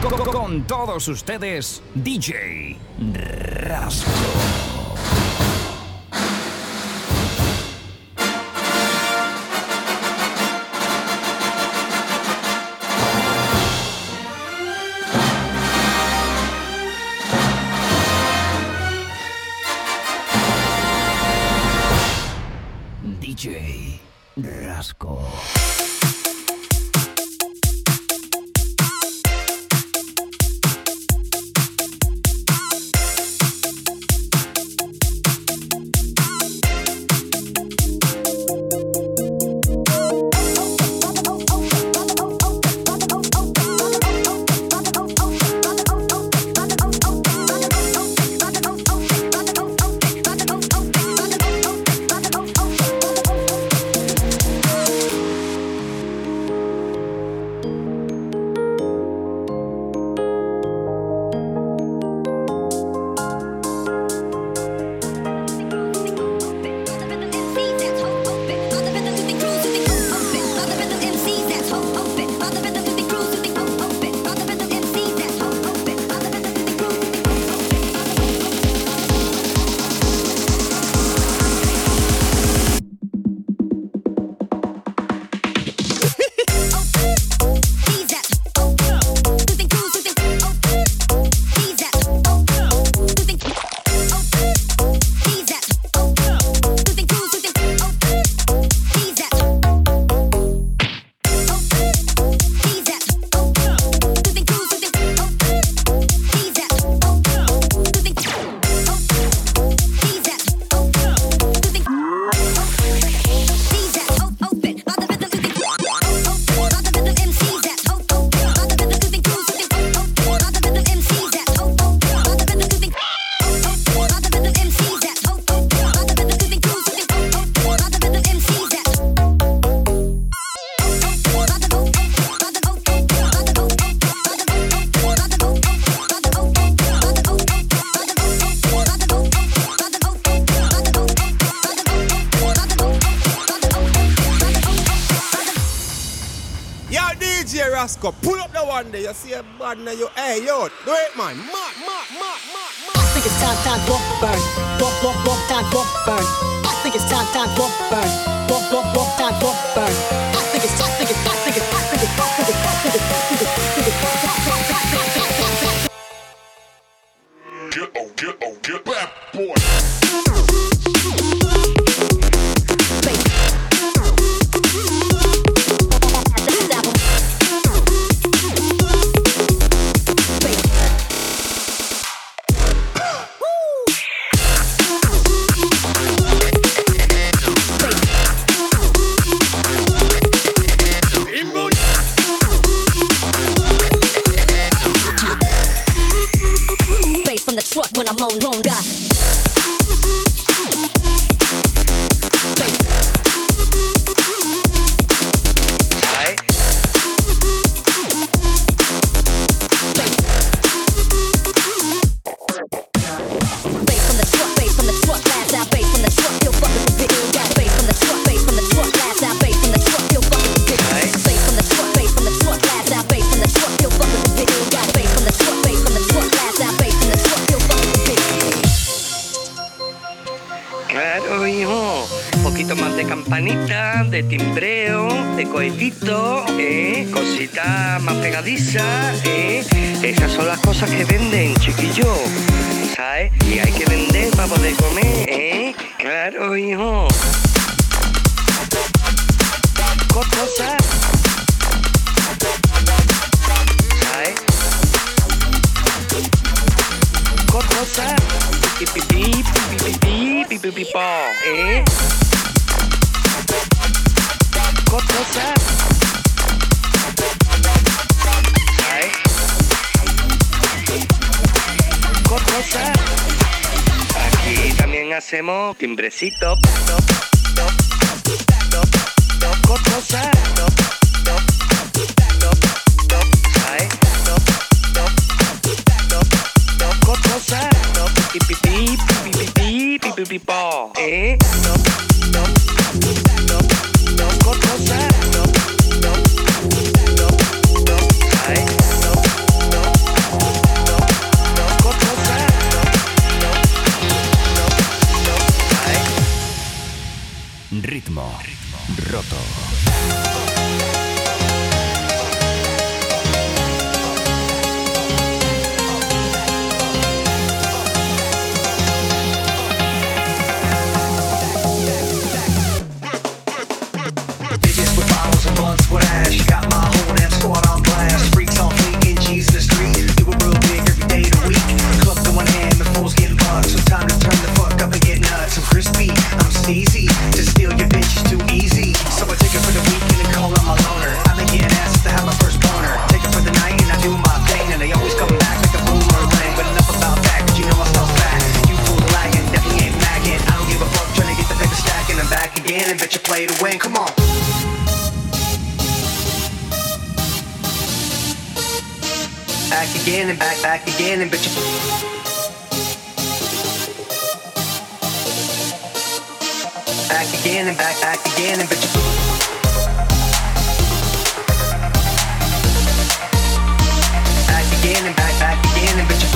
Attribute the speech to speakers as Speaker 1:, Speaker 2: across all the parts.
Speaker 1: Con, todos ustedes, DJ Rasco.
Speaker 2: Pull up the one day. You see a bad now, you, hey, yo, do it, man. Mad, mad, mad, mad, mad.
Speaker 3: I think it's time, time for burn. Walk, walk, walk, time for burn. I think it's time, time for burn. Walk, walk, walk, time for burn. I think it's, I think it's, I think it's,
Speaker 4: de timbreo, de cohetito, ¿eh? Cosita más pegadiza, ¿eh? Esas son las cosas que venden, chiquillo. ¿Sabes? Y hay que vender para poder comer, ¿eh? Claro, hijo. Cosas. ¿Sabes? Cosas got Aquí también hacemos timbrecito. Ritmo, ritmo roto. and bet you play to win. Come on.
Speaker 5: Back again and back, back again and bet you. Back again and back, back again and bet you. Back again and back, back again and
Speaker 6: bet you.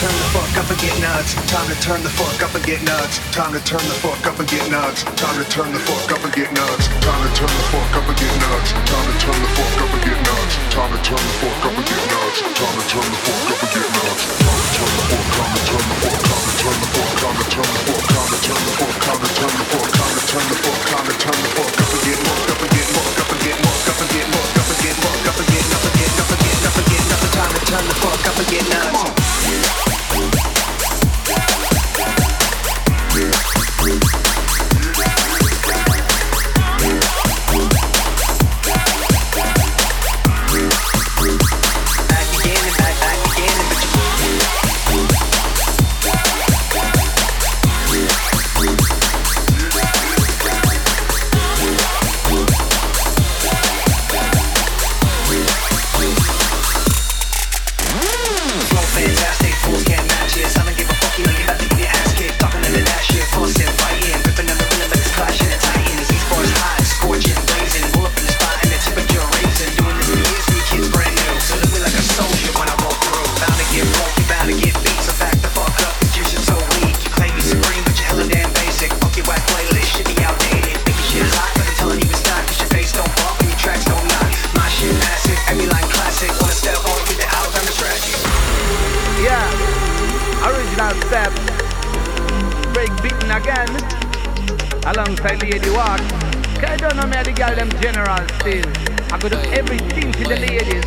Speaker 6: Turn the fuck up and get nuts. Time to turn the fuck up and get nuts. Time to turn the fuck up and get nuts. Time to turn the fuck up and get nuts. Time to turn the fuck up and get nuts. Time to turn the fuck up and get nuts. Time to turn the fuck up and get nuts. Time to turn the fuck up and get nuts. Time to turn the fuck. Time to turn the fuck. Time to turn the fuck. Time to turn the fuck. Time to turn the fuck. Time to turn the fuck. Time to turn the fuck. Time to turn the fuck up and get fucked up and get fucked up and get fucked up and get fucked up and get fucked up and get up and get up and get up and get up. Time to turn the fuck up and get nuts.
Speaker 7: beaten again alongside Lady Waks. I don't know me the girl them general still. I could do everything to the ladies.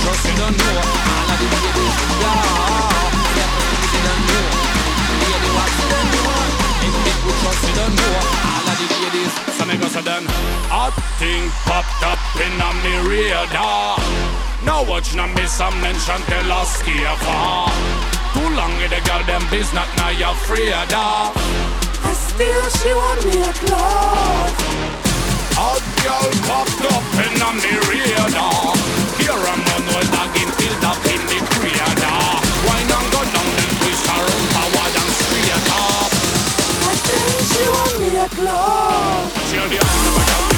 Speaker 8: Trust you don't know all of the babies, yeah. You don't know, lady, you don't know. In trust you don't know all of the ladies. So me go so. Hot thing popped up been on me radar. Now watch na miss some mention the last year far. Too long in the girl them business now you're afraid of.
Speaker 9: And still she want me a love.
Speaker 8: Hot girl popped up in on me radar. Here I'm on no dogging till the in the creator. Why not go down and twist her own power and straight up?
Speaker 9: I think she want me a
Speaker 3: love. She'll be on
Speaker 10: the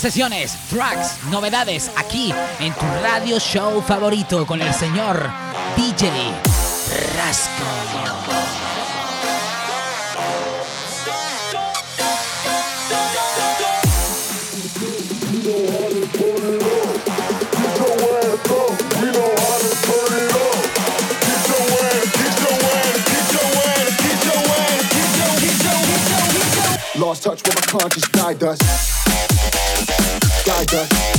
Speaker 11: sesiones, tracks, novedades aquí en tu radio show favorito con el señor DJ Rasco.
Speaker 12: Lost touch with conscious guide us. Guide us.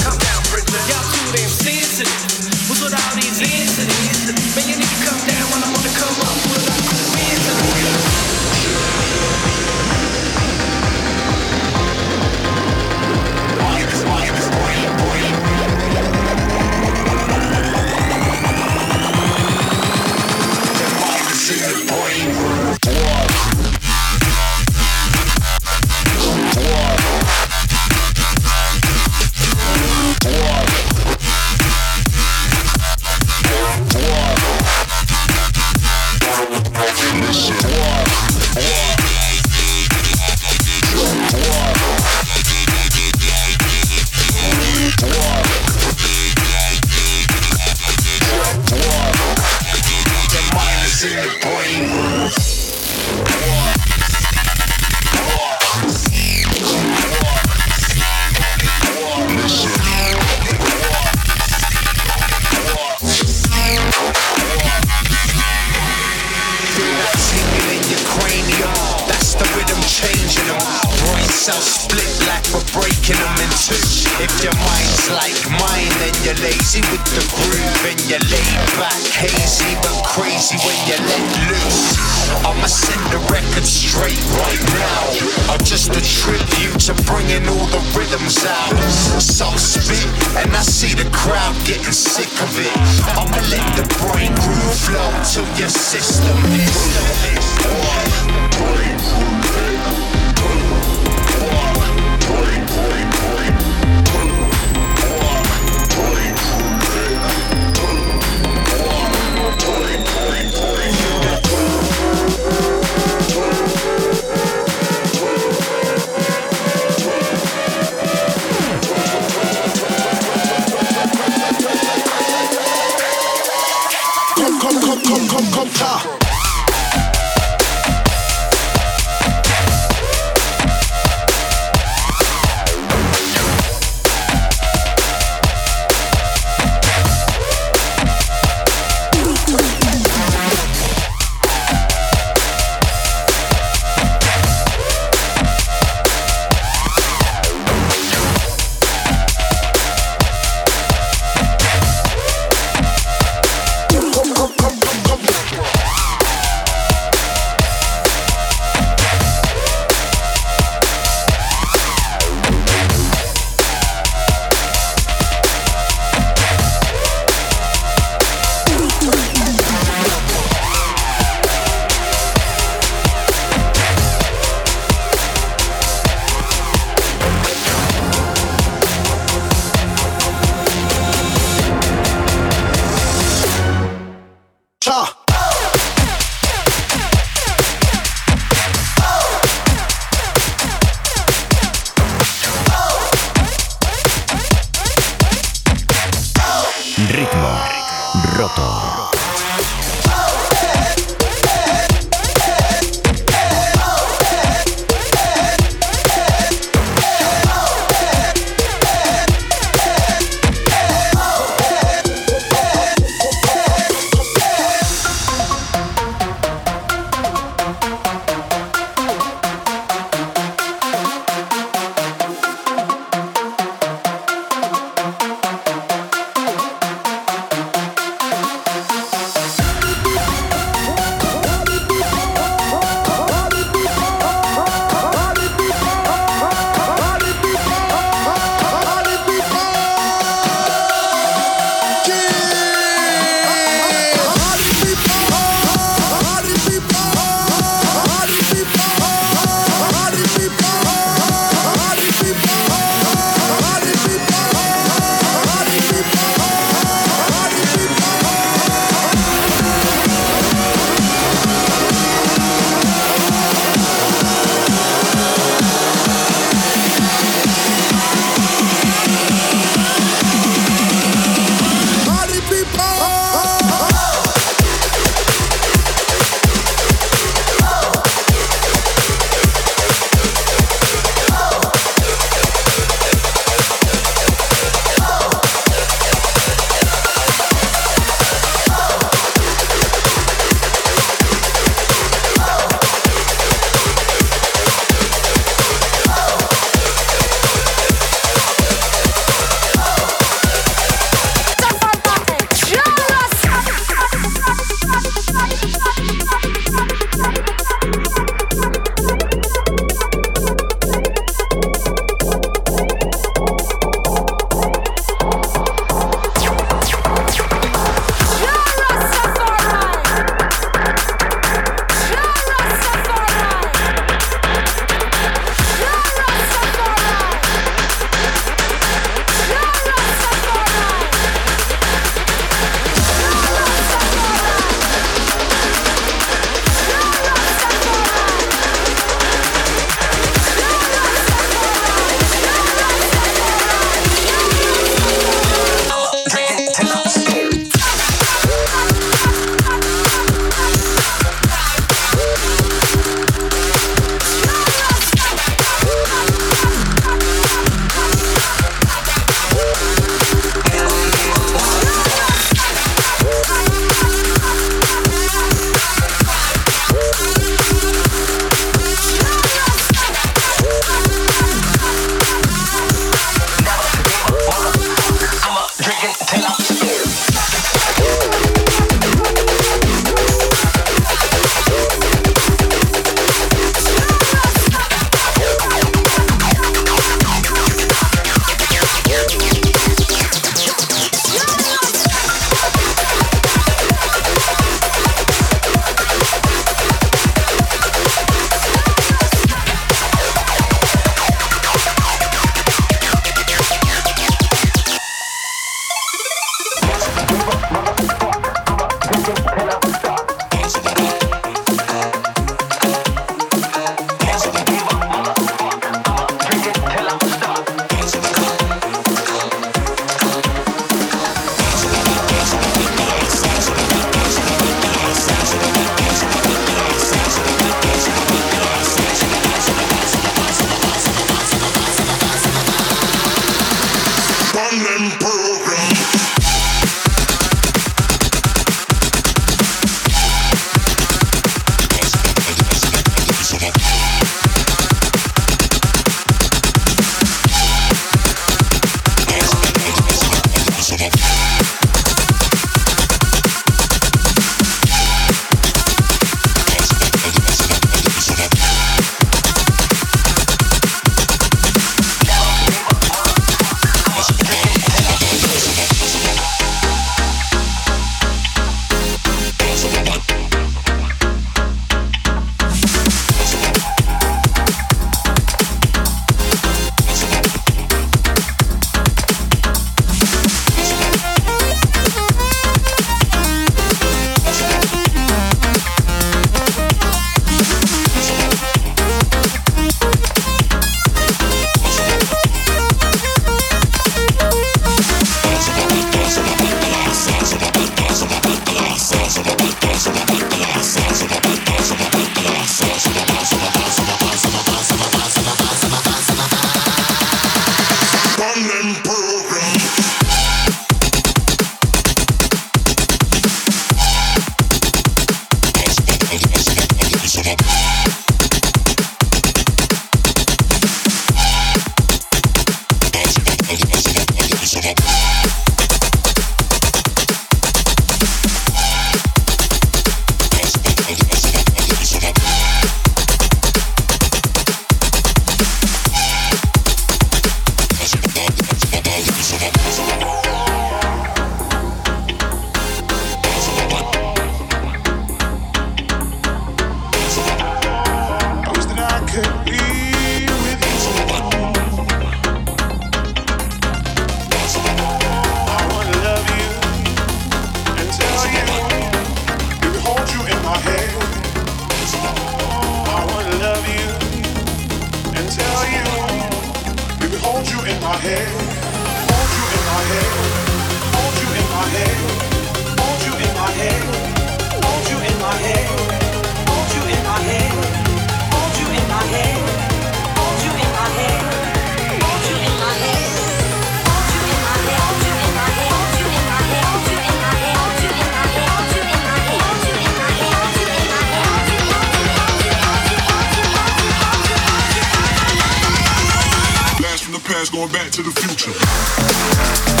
Speaker 13: I back to the
Speaker 14: deeper.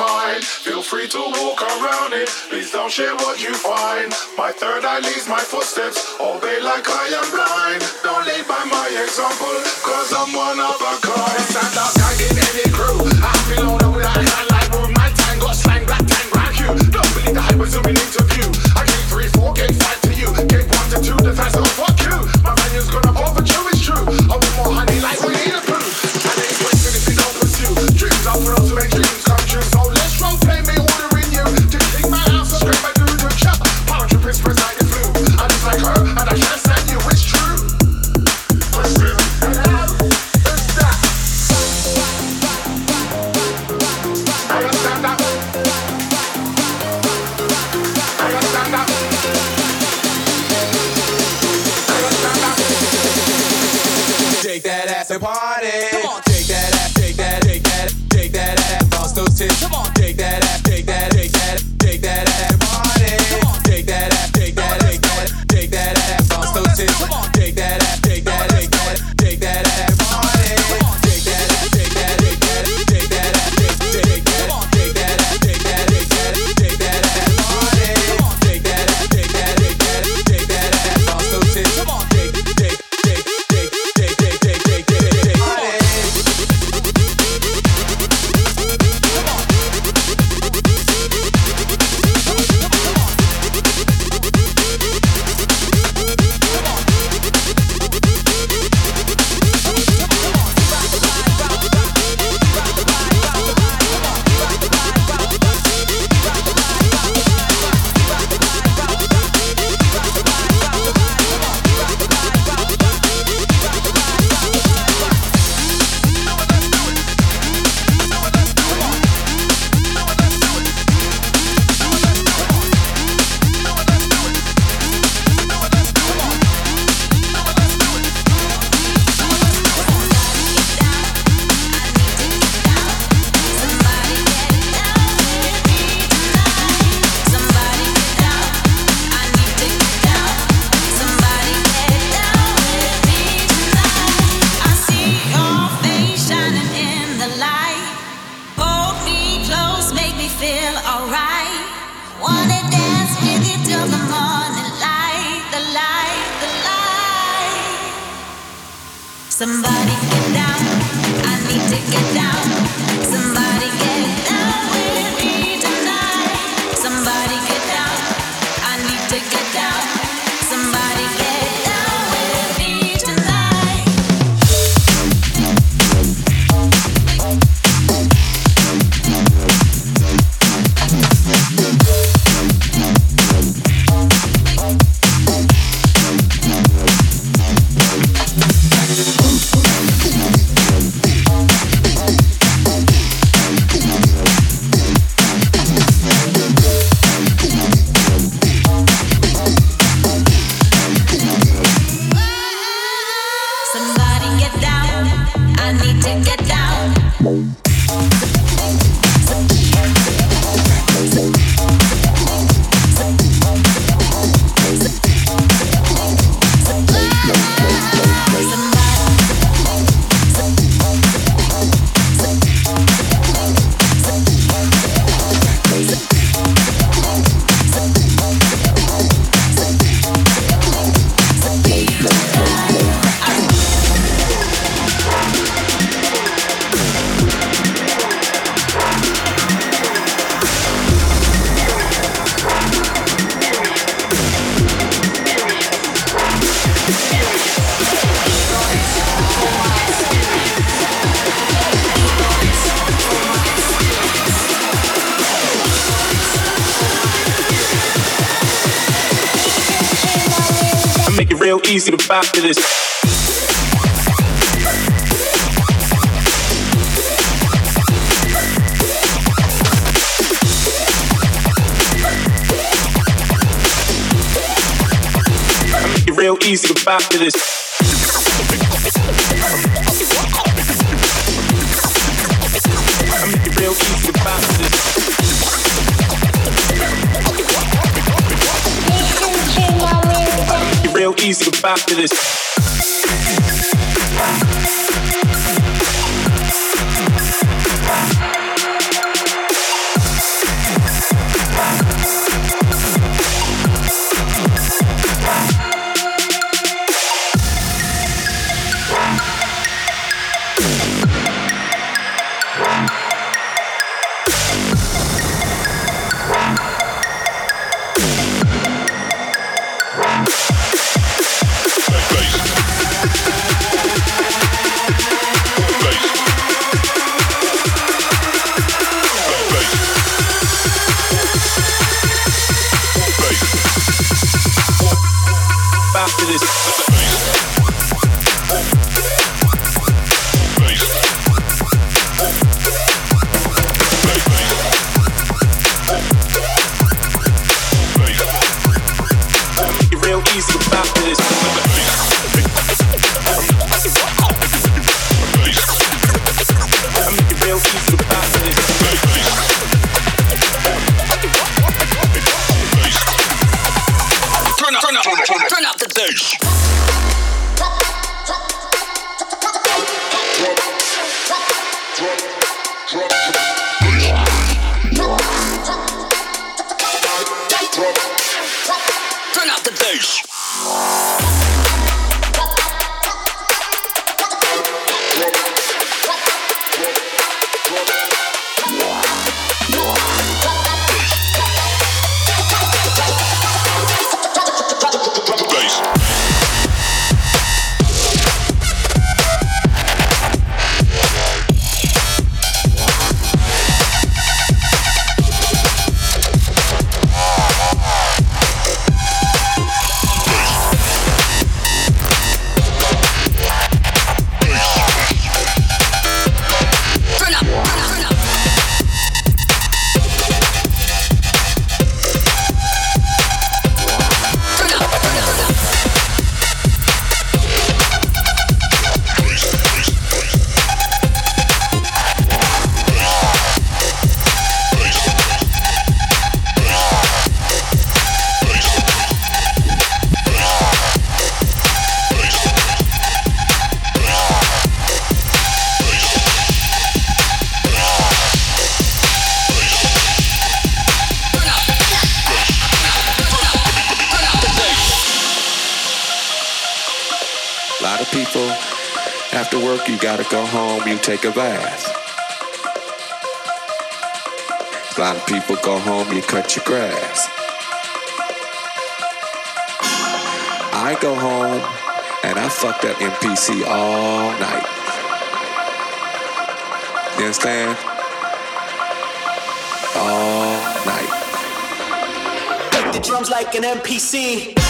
Speaker 15: mine. Feel free to walk around it. Please don't share what you find. My third eye leads my footsteps. Obey like I am blind. Don't lead by my example, cause I'm one of a kind. Stand out, guiding any crew. I feel
Speaker 16: after this. real easy to back to this. this.
Speaker 17: Gotta go home, you take a bath. A lot of people go home, you cut your grass. I go home and I fuck that MPC all night. You understand? All night.
Speaker 10: Beat the drums like an
Speaker 17: MPC.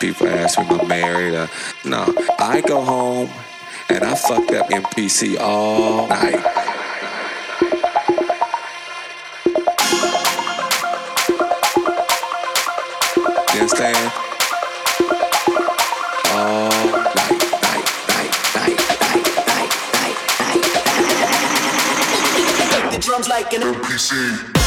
Speaker 17: People ask me if I'm married. Or, no, I go home and I fuck that MPC all night. You understand?
Speaker 10: like an
Speaker 17: NPC.